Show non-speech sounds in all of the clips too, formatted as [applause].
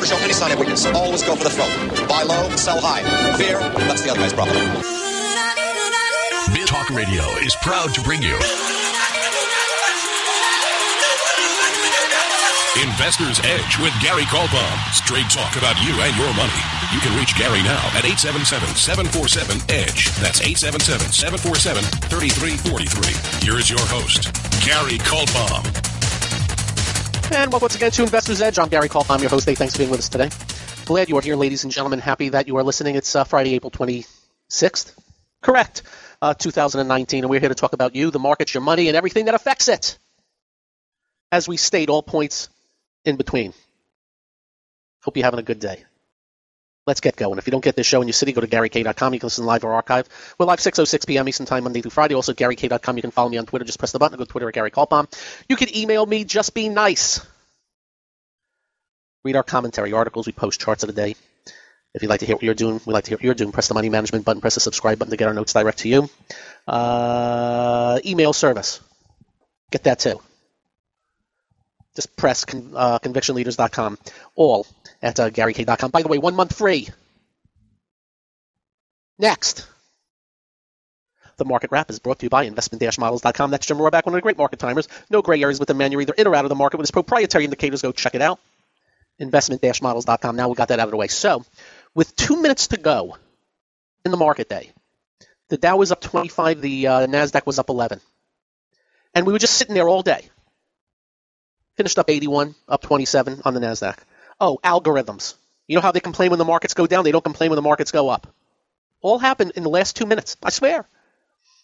Never show any sign of weakness. Always go for the throat. Buy low, sell high. Fear, that's the other guy's problem. Talk Radio is proud to bring you Investor's Edge with Gary Kaltbaum. Straight talk about you and your money. You can reach Gary now at 877-747-EDGE. That's 877-747-3343. Here is your host, Gary Kaltbaum. And welcome once again to Investor's Edge. I'm Gary Kaltbaum. I'm your host. Hey, thanks for being with us today. Glad you are here, ladies and gentlemen. Happy that you are listening. It's uh, Friday, April 26th. Correct. Uh, 2019. And we're here to talk about you, the markets, your money, and everything that affects it. As we state, all points in between. Hope you're having a good day. Let's get going. If you don't get this show in your city, go to GaryK.com. You can listen live or archive. We're live 6.06 p.m. Eastern Time, Monday through Friday. Also, GaryK.com. You can follow me on Twitter. Just press the button. Go to Twitter at Gary Kaltbaum. You can email me. Just be nice. Read our commentary articles. We post charts of the day. If you'd like to hear what you're doing, we like to hear what you're doing. Press the money management button. Press the subscribe button to get our notes direct to you. Uh, email service. Get that too just press con, uh, convictionleaders.com. All at uh, GaryK.com. By the way, one month free. Next. The market wrap is brought to you by investment-models.com. That's Jim Rohrback, one of the great market timers. No gray areas with the man. You're either in or out of the market with his proprietary indicators. Go check it out. Investment-models.com. Now we got that out of the way. So, with two minutes to go in the market day, the Dow was up 25, the uh, NASDAQ was up 11. And we were just sitting there all day Finished up 81, up 27 on the NASDAQ. Oh, algorithms. You know how they complain when the markets go down? They don't complain when the markets go up. All happened in the last two minutes. I swear.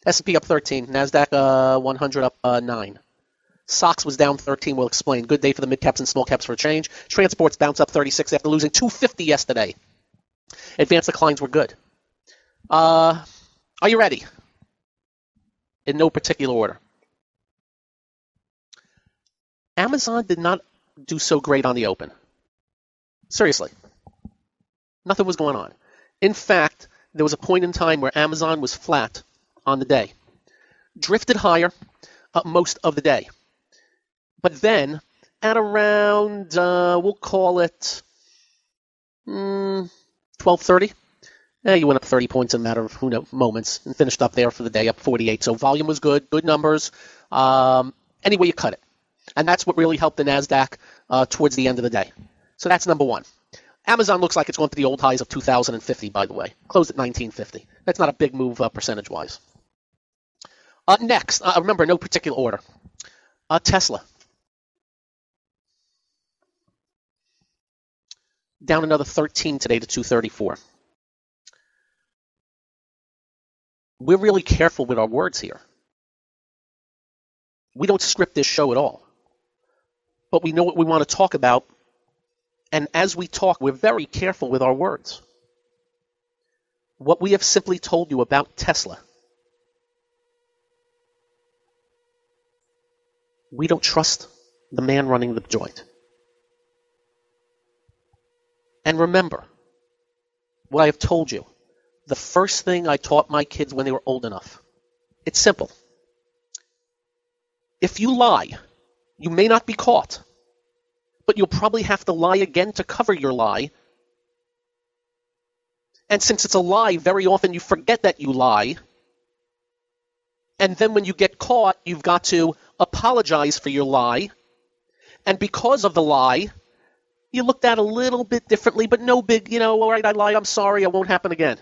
S&P up 13, NASDAQ uh, 100 up uh, 9. SOX was down 13. We'll explain. Good day for the mid caps and small caps for a change. Transports bounced up 36 after losing 250 yesterday. Advanced declines were good. Uh, are you ready? In no particular order. Amazon did not do so great on the open. Seriously. Nothing was going on. In fact, there was a point in time where Amazon was flat on the day, drifted higher uh, most of the day. But then, at around, uh, we'll call it mm, 12:30, eh, you went up 30 points in a matter of who knows, moments and finished up there for the day, up 48. So volume was good, good numbers. Um, any way you cut it. And that's what really helped the NASDAQ uh, towards the end of the day. So that's number one. Amazon looks like it's going to the old highs of 2050, by the way. Closed at 1950. That's not a big move uh, percentage wise. Uh, next, uh, remember, no particular order. Uh, Tesla. Down another 13 today to 234. We're really careful with our words here. We don't script this show at all but we know what we want to talk about. And as we talk, we're very careful with our words. What we have simply told you about Tesla, we don't trust the man running the joint. And remember what I have told you. The first thing I taught my kids when they were old enough. It's simple. If you lie, you may not be caught, but you'll probably have to lie again to cover your lie. And since it's a lie, very often you forget that you lie. And then when you get caught, you've got to apologize for your lie. And because of the lie, you looked at a little bit differently, but no big, you know, all right, I lied, I'm sorry, it won't happen again.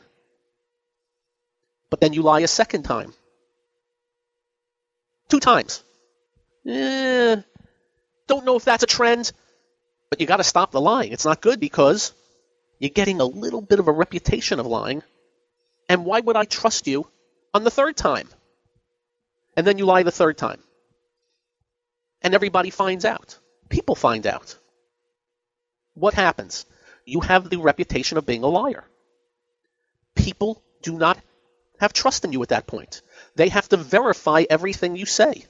But then you lie a second time. Two times. Eh, don't know if that's a trend, but you got to stop the lying. It's not good because you're getting a little bit of a reputation of lying. And why would I trust you on the third time? And then you lie the third time. And everybody finds out. People find out. What happens? You have the reputation of being a liar. People do not have trust in you at that point. They have to verify everything you say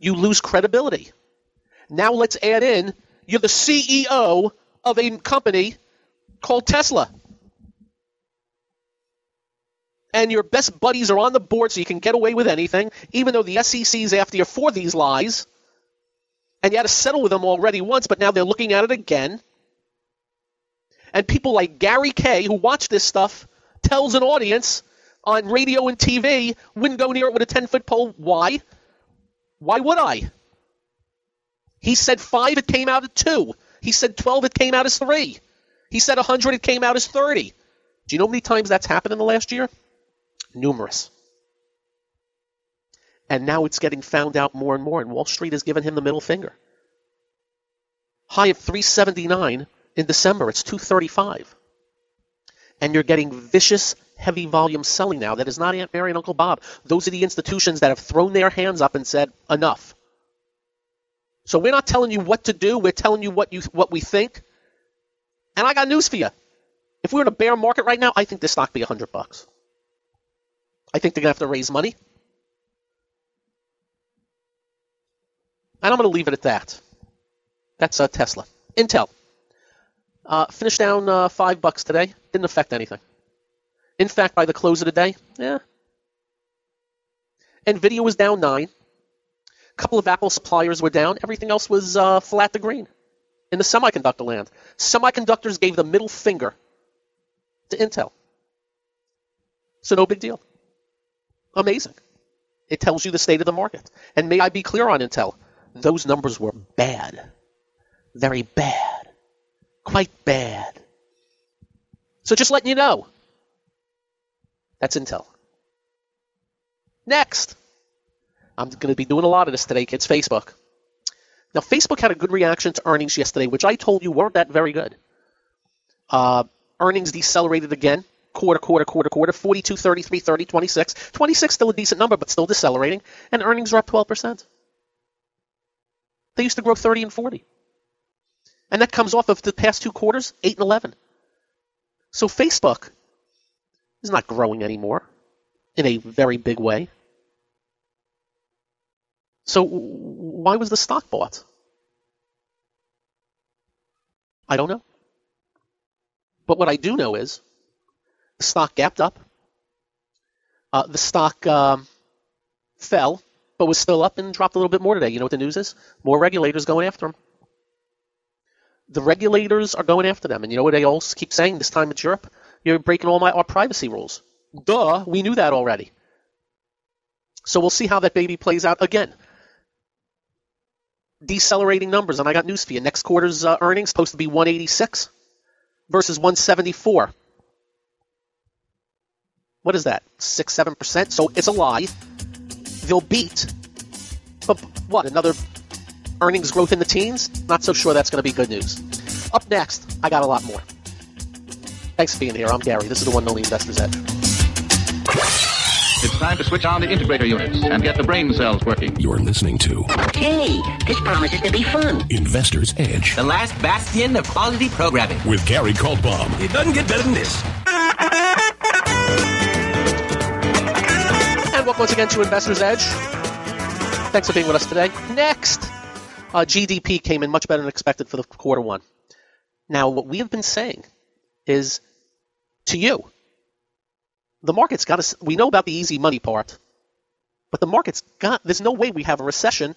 you lose credibility. Now let's add in you're the CEO of a company called Tesla. And your best buddies are on the board so you can get away with anything, even though the SEC is after you for these lies. And you had to settle with them already once, but now they're looking at it again. And people like Gary Kay, who watch this stuff, tells an audience on radio and TV, wouldn't go near it with a 10 foot pole. Why? Why would I? He said five, it came out at two. He said 12, it came out as three. He said 100, it came out as 30. Do you know how many times that's happened in the last year? Numerous. And now it's getting found out more and more, and Wall Street has given him the middle finger. High of 379 in December, it's 235. And you're getting vicious, heavy volume selling now. That is not Aunt Mary and Uncle Bob. Those are the institutions that have thrown their hands up and said, enough. So we're not telling you what to do, we're telling you what you what we think. And I got news for you. If we're in a bear market right now, I think this stock be 100 bucks. I think they're going to have to raise money. And I'm going to leave it at that. That's uh, Tesla. Intel. Uh, finished down uh, five bucks today. Didn't affect anything. In fact, by the close of the day, yeah. Nvidia was down nine. A couple of Apple suppliers were down. Everything else was uh, flat to green in the semiconductor land. Semiconductors gave the middle finger to Intel. So no big deal. Amazing. It tells you the state of the market. And may I be clear on Intel? Those numbers were bad. Very bad. Quite bad. So just letting you know. That's Intel. Next. I'm going to be doing a lot of this today, kids. Facebook. Now, Facebook had a good reaction to earnings yesterday, which I told you weren't that very good. Uh, earnings decelerated again, quarter, quarter, quarter, quarter, 42, 33, 30, 26. 26 still a decent number, but still decelerating, and earnings are up 12%. They used to grow 30 and 40. And that comes off of the past two quarters, 8 and 11. So Facebook is not growing anymore in a very big way. So why was the stock bought? I don't know. But what I do know is the stock gapped up. Uh, the stock um, fell, but was still up and dropped a little bit more today. You know what the news is? More regulators going after them. The regulators are going after them. And you know what they all keep saying this time it's Europe? You're breaking all my our privacy rules. Duh, we knew that already. So we'll see how that baby plays out again decelerating numbers, and I got news for you. Next quarter's uh, earnings supposed to be 186 versus 174. What is that? Six, seven percent. So it's a lie. They'll beat. But what? Another earnings growth in the teens? Not so sure that's going to be good news. Up next, I got a lot more. Thanks for being here. I'm Gary. This is the one and only Investor's Edge. It's time to switch on the integrator units and get the brain cells working. You're listening to Hey, this promises to be fun. Investor's Edge The last bastion of quality programming. with Gary Kaltbaum. It doesn't get better than this. And welcome once again to Investor's Edge. Thanks for being with us today. Next, uh, GDP came in much better than expected for the quarter one. Now, what we have been saying is to you, the market's got to, we know about the easy money part, but the market's got, there's no way we have a recession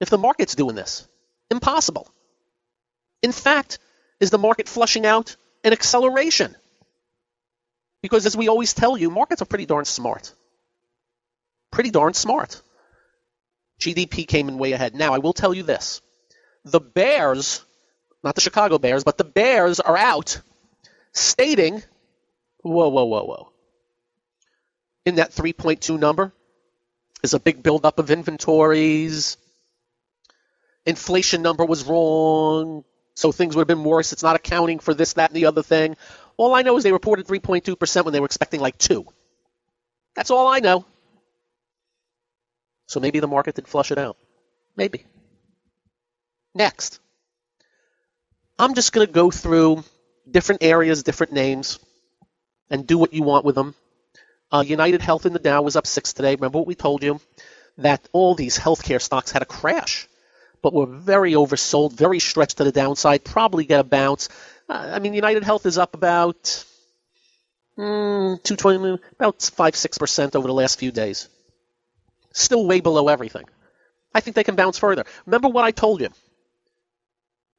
if the market's doing this. Impossible. In fact, is the market flushing out an acceleration? Because as we always tell you, markets are pretty darn smart. Pretty darn smart. GDP came in way ahead. Now, I will tell you this. The Bears, not the Chicago Bears, but the Bears are out stating, whoa, whoa, whoa, whoa. In that 3.2 number is a big buildup of inventories. Inflation number was wrong, so things would have been worse. It's not accounting for this, that, and the other thing. All I know is they reported 3.2% when they were expecting like 2. That's all I know. So maybe the market did flush it out. Maybe. Next. I'm just going to go through different areas, different names, and do what you want with them. Uh, United Health in the Dow was up six today. Remember what we told you? That all these healthcare stocks had a crash, but were very oversold, very stretched to the downside, probably get a bounce. Uh, I mean, United Health is up about mm, 220, about 5 6% over the last few days. Still way below everything. I think they can bounce further. Remember what I told you.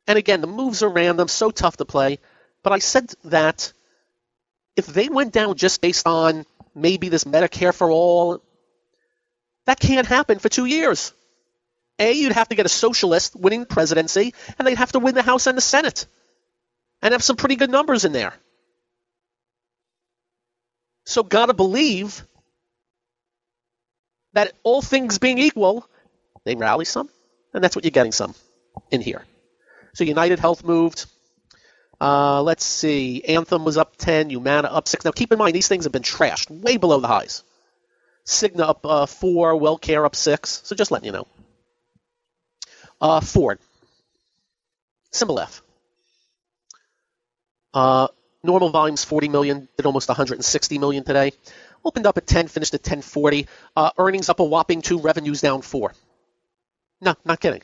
And again, the moves are random, so tough to play. But I said that if they went down just based on maybe this Medicare for all, that can't happen for two years. A, you'd have to get a socialist winning presidency, and they'd have to win the House and the Senate, and have some pretty good numbers in there. So, gotta believe that all things being equal, they rally some, and that's what you're getting some in here. So, United Health moved. Uh, let's see. Anthem was up 10, Humana up 6. Now, keep in mind, these things have been trashed, way below the highs. Cigna up uh, 4, WellCare up 6. So, just letting you know. Uh, Ford. Symbol F. Uh, normal volumes 40 million, did almost 160 million today. Opened up at 10, finished at 1040. Uh, earnings up a whopping 2, revenues down 4. No, not kidding.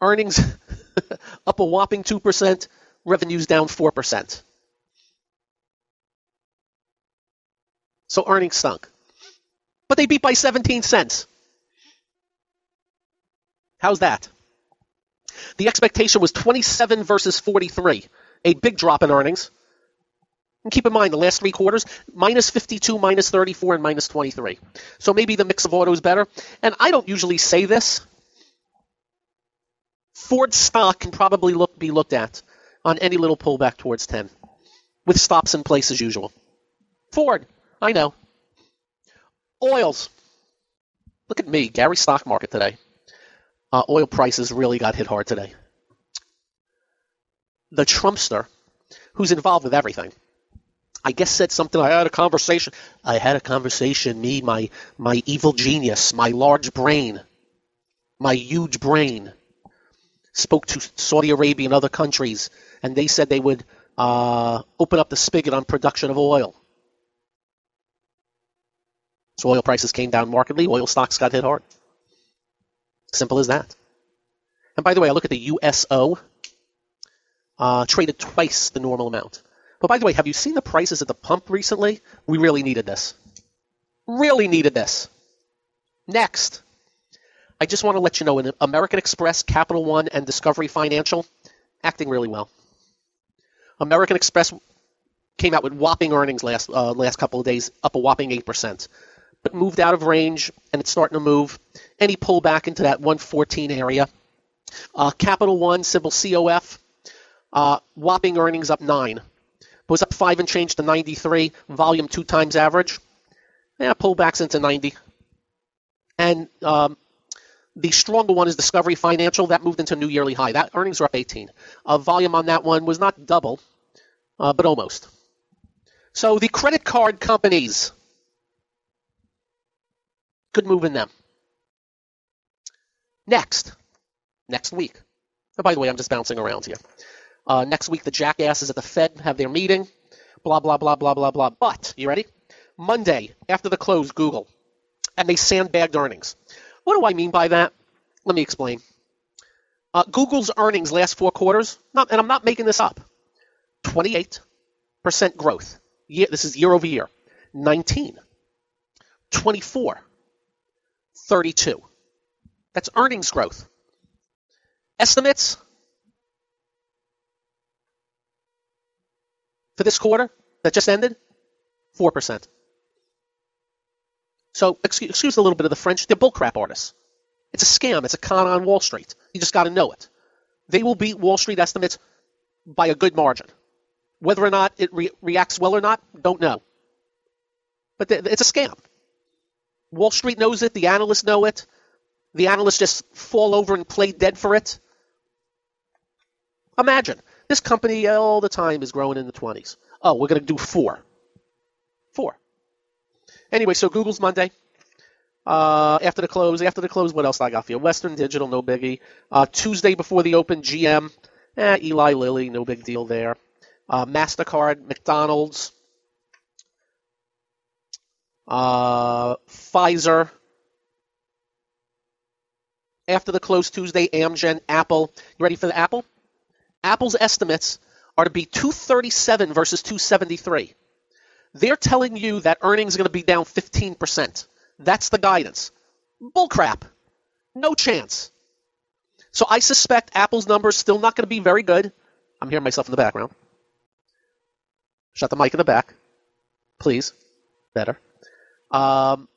Earnings [laughs] [laughs] up a whopping 2%, revenues down 4%. So earnings stunk. But they beat by 17 cents. How's that? The expectation was 27 versus 43, a big drop in earnings. And keep in mind, the last three quarters, minus 52, minus 34, and minus 23. So maybe the mix of auto is better. And I don't usually say this. Ford stock can probably look, be looked at on any little pullback towards 10, with stops in place as usual. Ford, I know. Oils. Look at me, Gary stock market today uh, oil prices really got hit hard today. The Trumpster, who's involved with everything, I guess said something. I had a conversation. I had a conversation. Me, my my evil genius, my large brain, my huge brain, spoke to Saudi Arabia and other countries, and they said they would uh, open up the spigot on production of oil. So oil prices came down markedly. Oil stocks got hit hard. Simple as that. And by the way, I look at the USO, uh, traded twice the normal amount. But by the way, have you seen the prices at the pump recently? We really needed this. Really needed this. Next, I just want to let you know in American Express, Capital One, and Discovery Financial, acting really well. American Express came out with whopping earnings last uh, last couple of days, up a whopping eight percent but moved out of range and it's starting to move. Any pullback into that 114 area. Uh, Capital One, symbol COF, uh, whopping earnings up 9. Was up 5 and change to 93, volume 2 times average. Yeah, pullbacks into 90. And um, the stronger one is Discovery Financial. That moved into new yearly high. That earnings are up 18. Uh, volume on that one was not double, uh, but almost. So the credit card companies Good move in them. Next, next week. Oh, by the way, I'm just bouncing around here. Uh, next week, the jackasses at the Fed have their meeting. Blah, blah, blah, blah, blah, blah. But, you ready? Monday, after the close, Google. And they sandbagged earnings. What do I mean by that? Let me explain. Uh, Google's earnings last four quarters, not, and I'm not making this up, 28% growth. Year, this is year over year. 19, 24, 32. That's earnings growth. Estimates for this quarter that just ended 4%. So, excuse, excuse a little bit of the French, they're bullcrap artists. It's a scam, it's a con on Wall Street. You just got to know it. They will beat Wall Street estimates by a good margin. Whether or not it re- reacts well or not, don't know. But it's a scam. Wall Street knows it. The analysts know it. The analysts just fall over and play dead for it. Imagine this company all the time is growing in the 20s. Oh, we're going to do. Four. Anyway, so Google's Monday. Uh, after the close, after the close, what else I got for you? Western Digital, no biggie. Uh, Tuesday before the open, GM. Eh, Eli Lilly, no big deal there. Uh, MasterCard, McDonald's, uh, Pfizer. After the close Tuesday, Amgen, Apple. You ready for the Apple? Apple's estimates are to be 237 versus 273. They're telling you that earnings are going to be down 15%. That's the guidance. Bullcrap. No chance. So I suspect Apple's numbers still not going to be very good. I'm hearing myself in the background. Shut the mic in the back, please. Better. Um,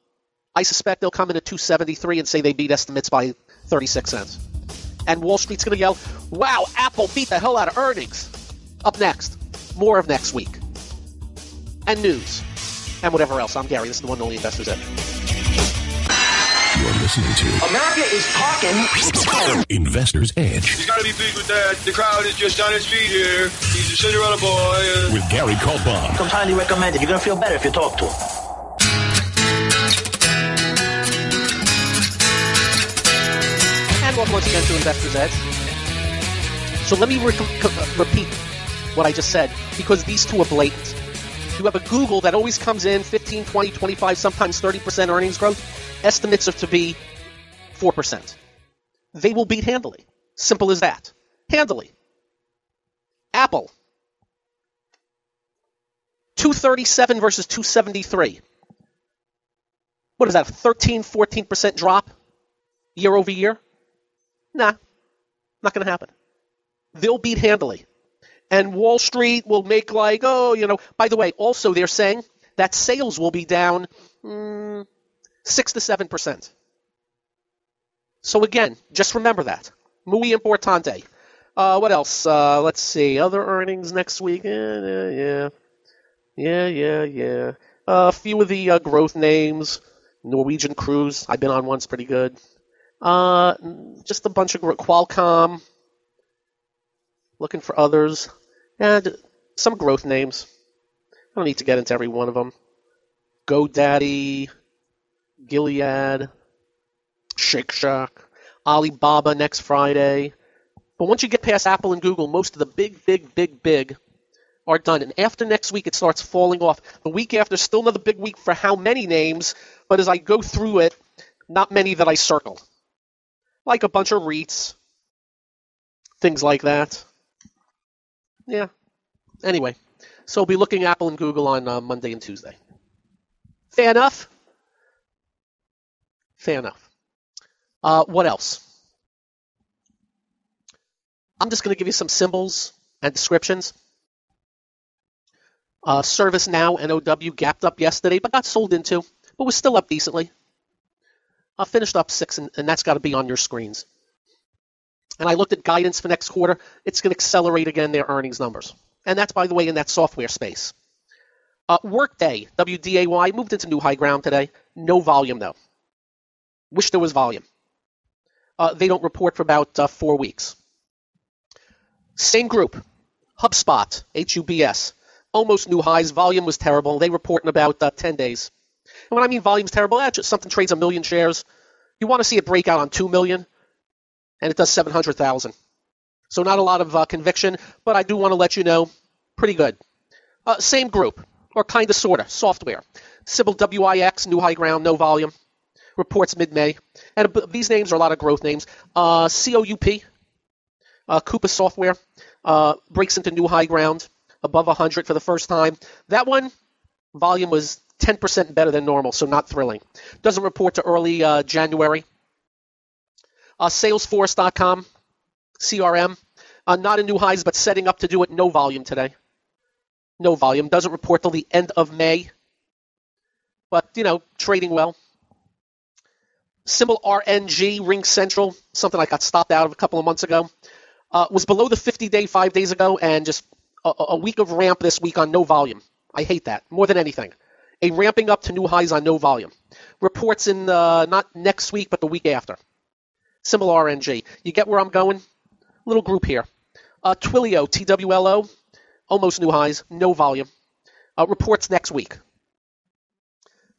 I suspect they'll come in at 273 and say they beat estimates by 36 cents. And Wall Street's going to yell, wow, Apple beat the hell out of earnings. Up next, more of next week. And news. And whatever else. I'm Gary. This is the one and only Investors Edge. You're listening to America is talking. Investor's Edge He's got to be pleased with that. The crowd is just on his feet here. He's a Cinderella boy. With Gary Kaltbaum. Comes highly recommended. You're gonna feel better if you talk to him. And welcome once again to Investor's Edge. So let me re- co- repeat what I just said because these two are blatant. You have a Google that always comes in 15, 20, 25, sometimes 30% earnings growth. Estimates are to be 4%. They will beat handily. Simple as that. Handily. Apple. 237 versus 273. What is that? A 13, 14% drop year over year? Nah, not going to happen. They'll beat handily. And Wall Street will make like, oh, you know, by the way, also they're saying that sales will be down mm, 6 to 7%. So again, just remember that. Muy importante. Uh, what else? Uh, let's see. Other earnings next week. Yeah, yeah, yeah. Yeah, yeah, yeah. Uh, a few of the uh, growth names. Norwegian Cruise. I've been on once. Pretty good. Uh, just a bunch of Qualcomm. Looking for others, and some growth names. I don't need to get into every one of them. GoDaddy, Gilead, Shake Shack, Alibaba next Friday. But once you get past Apple and Google, most of the big, big, big, big are done. And after next week, it starts falling off. The week after, still another big week for how many names, but as I go through it, not many that I circle. Like a bunch of REITs, things like that. Yeah. Anyway, so we'll be looking at Apple and Google on uh, Monday and Tuesday. Fair enough? Fair enough. Uh, what else? I'm just going to give you some symbols and descriptions. Uh, ServiceNow NOW gapped up yesterday, but got sold into, but was still up decently. Uh, finished up six, and, and that's got to be on your screens. And I looked at guidance for next quarter. It's going to accelerate again their earnings numbers. And that's, by the way, in that software space. Uh, Workday, WDAY, moved into new high ground today. No volume, though. Wish there was volume. Uh, they don't report for about uh, four weeks. Same group, HubSpot, HUBS, almost new highs. Volume was terrible. They report in about uh, 10 days. And when I mean volume's terrible, something trades a million shares. You want to see it break out on 2 million, and it does 700,000. So not a lot of uh, conviction, but I do want to let you know, pretty good. Uh, same group, or kind of sorta, software. Sybil WIX, new high ground, no volume. Reports mid-May. And these names are a lot of growth names. Uh, COUP, uh, Coupa Software, uh, breaks into new high ground, above 100 for the first time. That one, volume was 10% better than normal, so not thrilling. Doesn't report to early uh, January. Uh, Salesforce.com, CRM, uh, not in new highs, but setting up to do it. No volume today. No volume. Doesn't report till the end of May. But, you know, trading well. Symbol RNG, RingCentral, something I got stopped out of a couple of months ago, uh, was below the 50 day five days ago, and just a, a week of ramp this week on no volume. I hate that more than anything. A ramping up to new highs on no volume. Reports in uh, not next week, but the week after. Symbol RNG. You get where I'm going? Little group here. Uh, Twilio, TWLO, almost new highs, no volume. Uh, reports next week.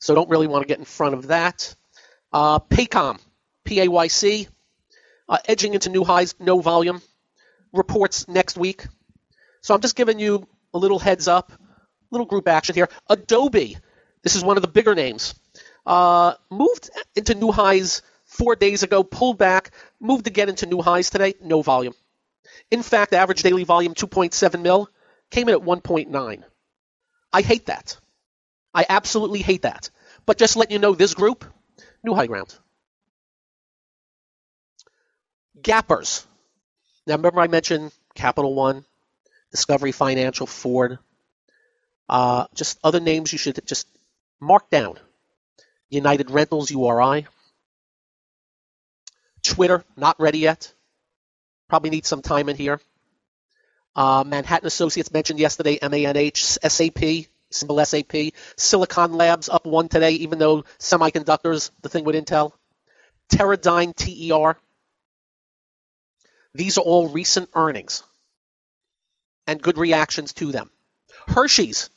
So don't really want to get in front of that. Uh, Paycom, P-A-Y-C, uh, edging into new highs, no volume. Reports next week. So I'm just giving you a little heads up, little group action here. Adobe, this is one of the bigger names, uh, moved into new highs four days ago, pulled back, moved again into new highs today, no volume. In fact, average daily volume 2.7 mil came in at 1.9. I hate that. I absolutely hate that. But just let you know, this group, new high ground. Gappers. Now remember I mentioned Capital One, Discovery Financial, Ford. Uh, just other names you should just mark down. United Rentals, URI. Twitter, not ready yet. Probably need some time in here. Uh, Manhattan Associates mentioned yesterday, MANH, SAP, symbol SAP. Silicon Labs up one today, even though semiconductors, the thing with Intel. Teradyne, TER. These are all recent earnings and good reactions to them. Hershey's.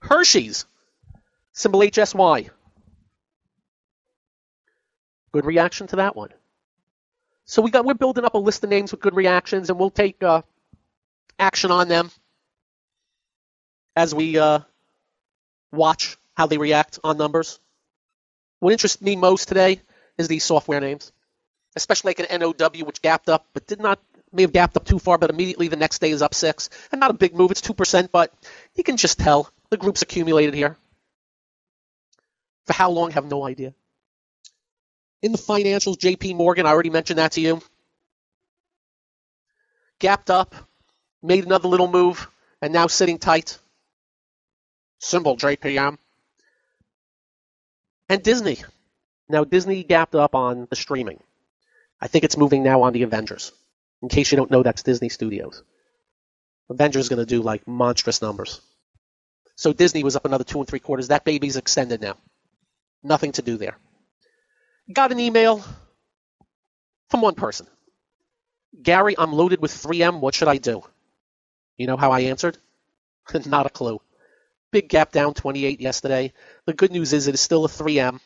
Hershey's. Symbol HSY. Good reaction to that one. So we got we're building up a list of names with good reactions, and we'll take uh, action on them as we uh, watch how they react on numbers. What interests me most today is these software names, especially like an NOW, which gapped up, but did not may have gapped up too far, but immediately the next day is up six, and not a big move. It's two percent, but you can just tell the group's accumulated here. For how long? Have no idea. In the financials, J.P. Morgan, I already mentioned that to you. Gapped up, made another little move, and now sitting tight. Symbol JPM. And Disney. Now, Disney gapped up on the streaming. I think it's moving now on the Avengers. In case you don't know, that's Disney Studios. Avengers is going to do like monstrous numbers. So Disney was up another two and three quarters. That baby's extended now. Nothing to do there. Got an email from one person. Gary, I'm loaded with 3M. What should I do? You know how I answered? [laughs] Not a clue. Big gap down 28 yesterday. The good news is it is still a 3M.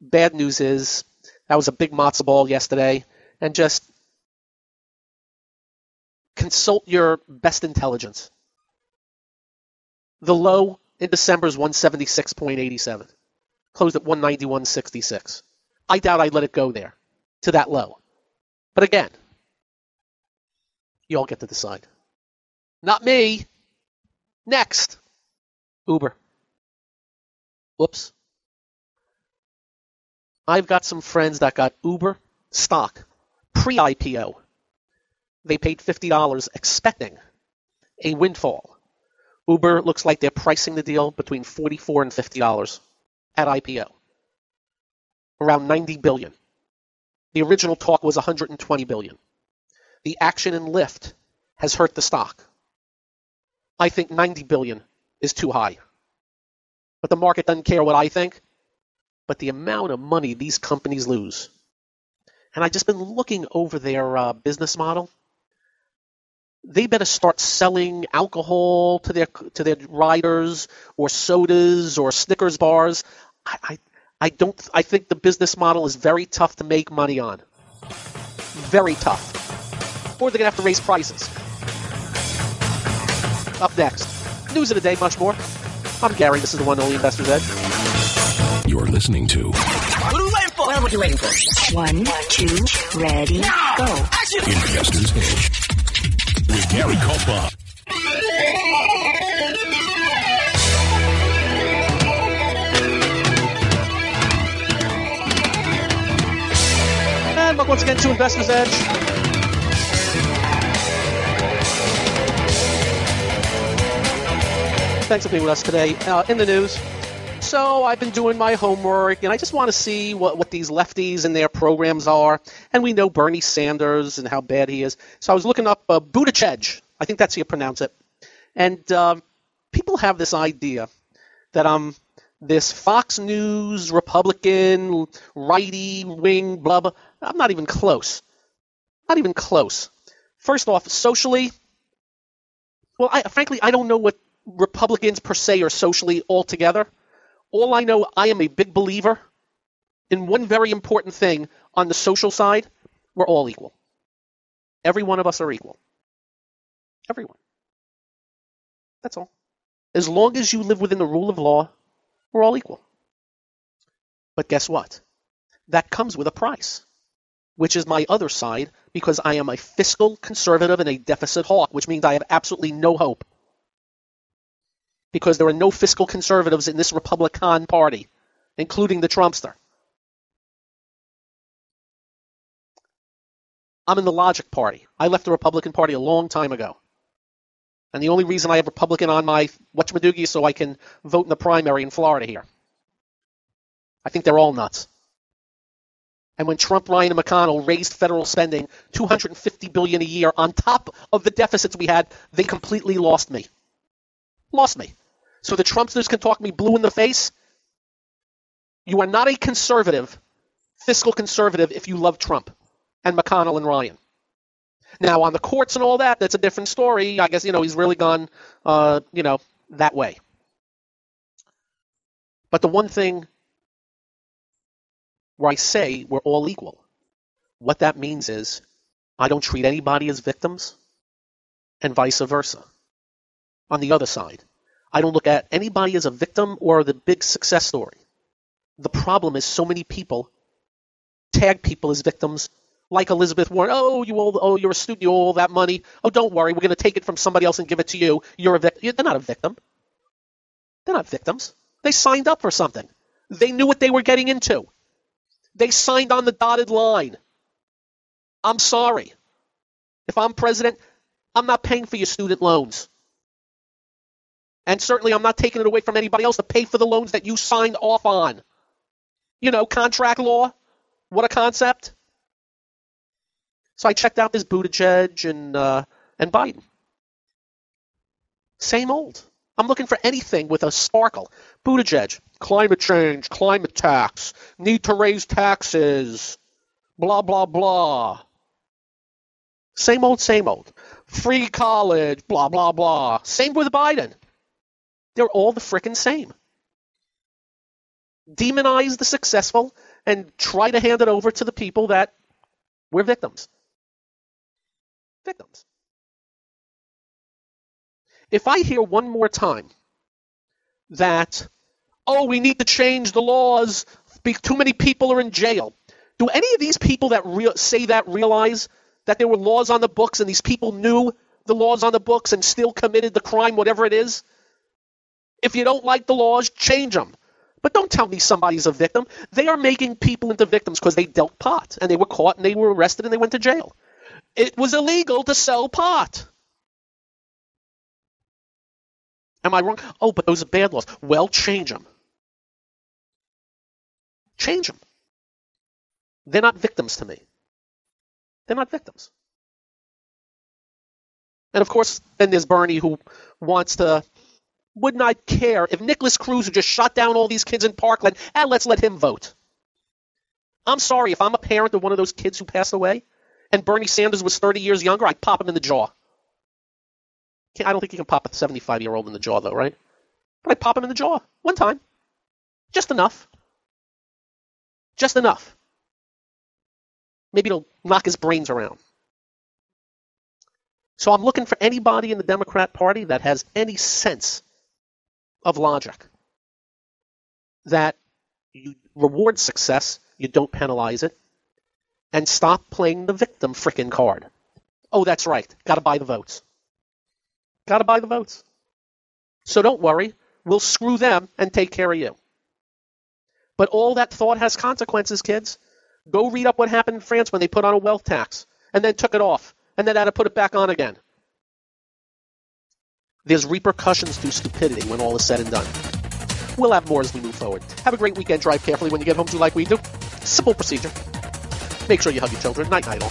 Bad news is that was a big matzo ball yesterday. And just consult your best intelligence. The low in December is 176.87. Closed at 191.66. I doubt I'd let it go there to that low. But again, you all get to decide. Not me. Next, Uber. Whoops. I've got some friends that got Uber stock pre IPO. They paid $50 expecting a windfall. Uber looks like they're pricing the deal between 44 and $50 at IPO. Around 90 billion. The original talk was 120 billion. The action in Lyft has hurt the stock. I think 90 billion is too high. But the market doesn't care what I think, but the amount of money these companies lose. And I've just been looking over their uh, business model. They better start selling alcohol to their to their riders, or sodas, or Snickers bars. I, I I don't. I think the business model is very tough to make money on. Very tough. Or they're gonna have to raise prices. Up next, news of the day, much more. I'm Gary. This is the one only Investor's Edge. You're listening to What are we waiting for? What are you waiting for? One, two, ready, go. Investor's Edge with Gary Kaltbaum. [laughs] Welcome once again to Investor's Edge. Thanks for being with us today. Uh, in the news, so I've been doing my homework, and I just want to see what, what these lefties and their programs are. And we know Bernie Sanders and how bad he is. So I was looking up uh, Buttigieg. I think that's how you pronounce it. And uh, people have this idea that I'm this Fox News Republican righty wing blah blah. I'm not even close. Not even close. First off, socially, well, I, frankly, I don't know what Republicans per se are socially altogether. All I know, I am a big believer in one very important thing on the social side we're all equal. Every one of us are equal. Everyone. That's all. As long as you live within the rule of law, we're all equal. But guess what? That comes with a price, which is my other side because I am a fiscal conservative and a deficit hawk, which means I have absolutely no hope because there are no fiscal conservatives in this Republican Party, including the Trumpster. I'm in the Logic Party. I left the Republican Party a long time ago. And the only reason I have Republican on my whatchamadoogie is so I can vote in the primary in Florida here. I think they're all nuts. And when Trump, Ryan, and McConnell raised federal spending 250 billion a year on top of the deficits we had, they completely lost me. Lost me. So the Trumpsters can talk me blue in the face. You are not a conservative, fiscal conservative, if you love Trump and McConnell and Ryan. Now on the courts and all that, that's a different story. I guess you know he's really gone, uh, you know, that way. But the one thing where I say we're all equal, what that means is I don't treat anybody as victims, and vice versa. On the other side, I don't look at anybody as a victim or the big success story. The problem is so many people tag people as victims like Elizabeth Warren. Oh, you owe, oh, you're a student, you owe all that money. Oh, don't worry, we're going to take it from somebody else and give it to you. You're a victim. They're not a victim. They're not victims. They signed up for something. They knew what they were getting into. They signed on the dotted line. I'm sorry. If I'm president, I'm not paying for your student loans. And certainly I'm not taking it away from anybody else to pay for the loans that you signed off on. You know, contract law. What a concept. So I checked out this Buttigieg and uh, and Biden. Same old. I'm looking for anything with a sparkle. Buttigieg, climate change, climate tax, need to raise taxes, blah blah blah. Same old, same old. Free college, blah blah blah. Same with Biden. They're all the frickin' same. Demonize the successful and try to hand it over to the people that we're victims victims. If I hear one more time that, oh, we need to change the laws, too many people are in jail, do any of these people that re- say that realize that there were laws on the books and these people knew the laws on the books and still committed the crime, whatever it is? If you don't like the laws, change them. But don't tell me somebody's a victim. They are making people into victims because they dealt pot and they were caught and they were arrested and they went to jail it was illegal to sell pot. Am I wrong? Oh, but those are bad laws. Well, change them. Change them. They're not victims to me. They're not victims. And of course, then there's Bernie who wants to, would not I care if Nikolas Cruz, just shot down all these kids in Parkland, and let's let him vote. I'm sorry, if I'm a parent of one of those kids who passed away, and Bernie Sanders was 30 years younger, I'd pop him in the jaw. I don't think you can pop a 75 year old in the jaw, though, right? But I'd pop him in the jaw one time. Just enough. Just enough. Maybe it'll knock his brains around. So I'm looking for anybody in the Democrat Party that has any sense of logic. That you reward success, you don't penalize it and stop playing the victim frickin' card. Oh, that's right. Got to buy the votes. Got to buy the votes. So don't worry. We'll screw them and take care of you. But all that thought has consequences, kids. Go read up what happened in France when they put on a wealth tax and then took it off and then had to put it back on again. There's repercussions to stupidity when all is said and done. We'll have more as we move forward. Have a great weekend. Drive carefully when you get home, do like we do. Simple procedure. Make sure you hug your children. Night night all.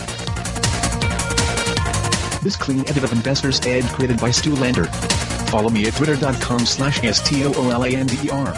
This clean edit of Investors Ed created by Stu Lander. Follow me at twitter.com slash S-T-O-O-L-A-N-D-E-R.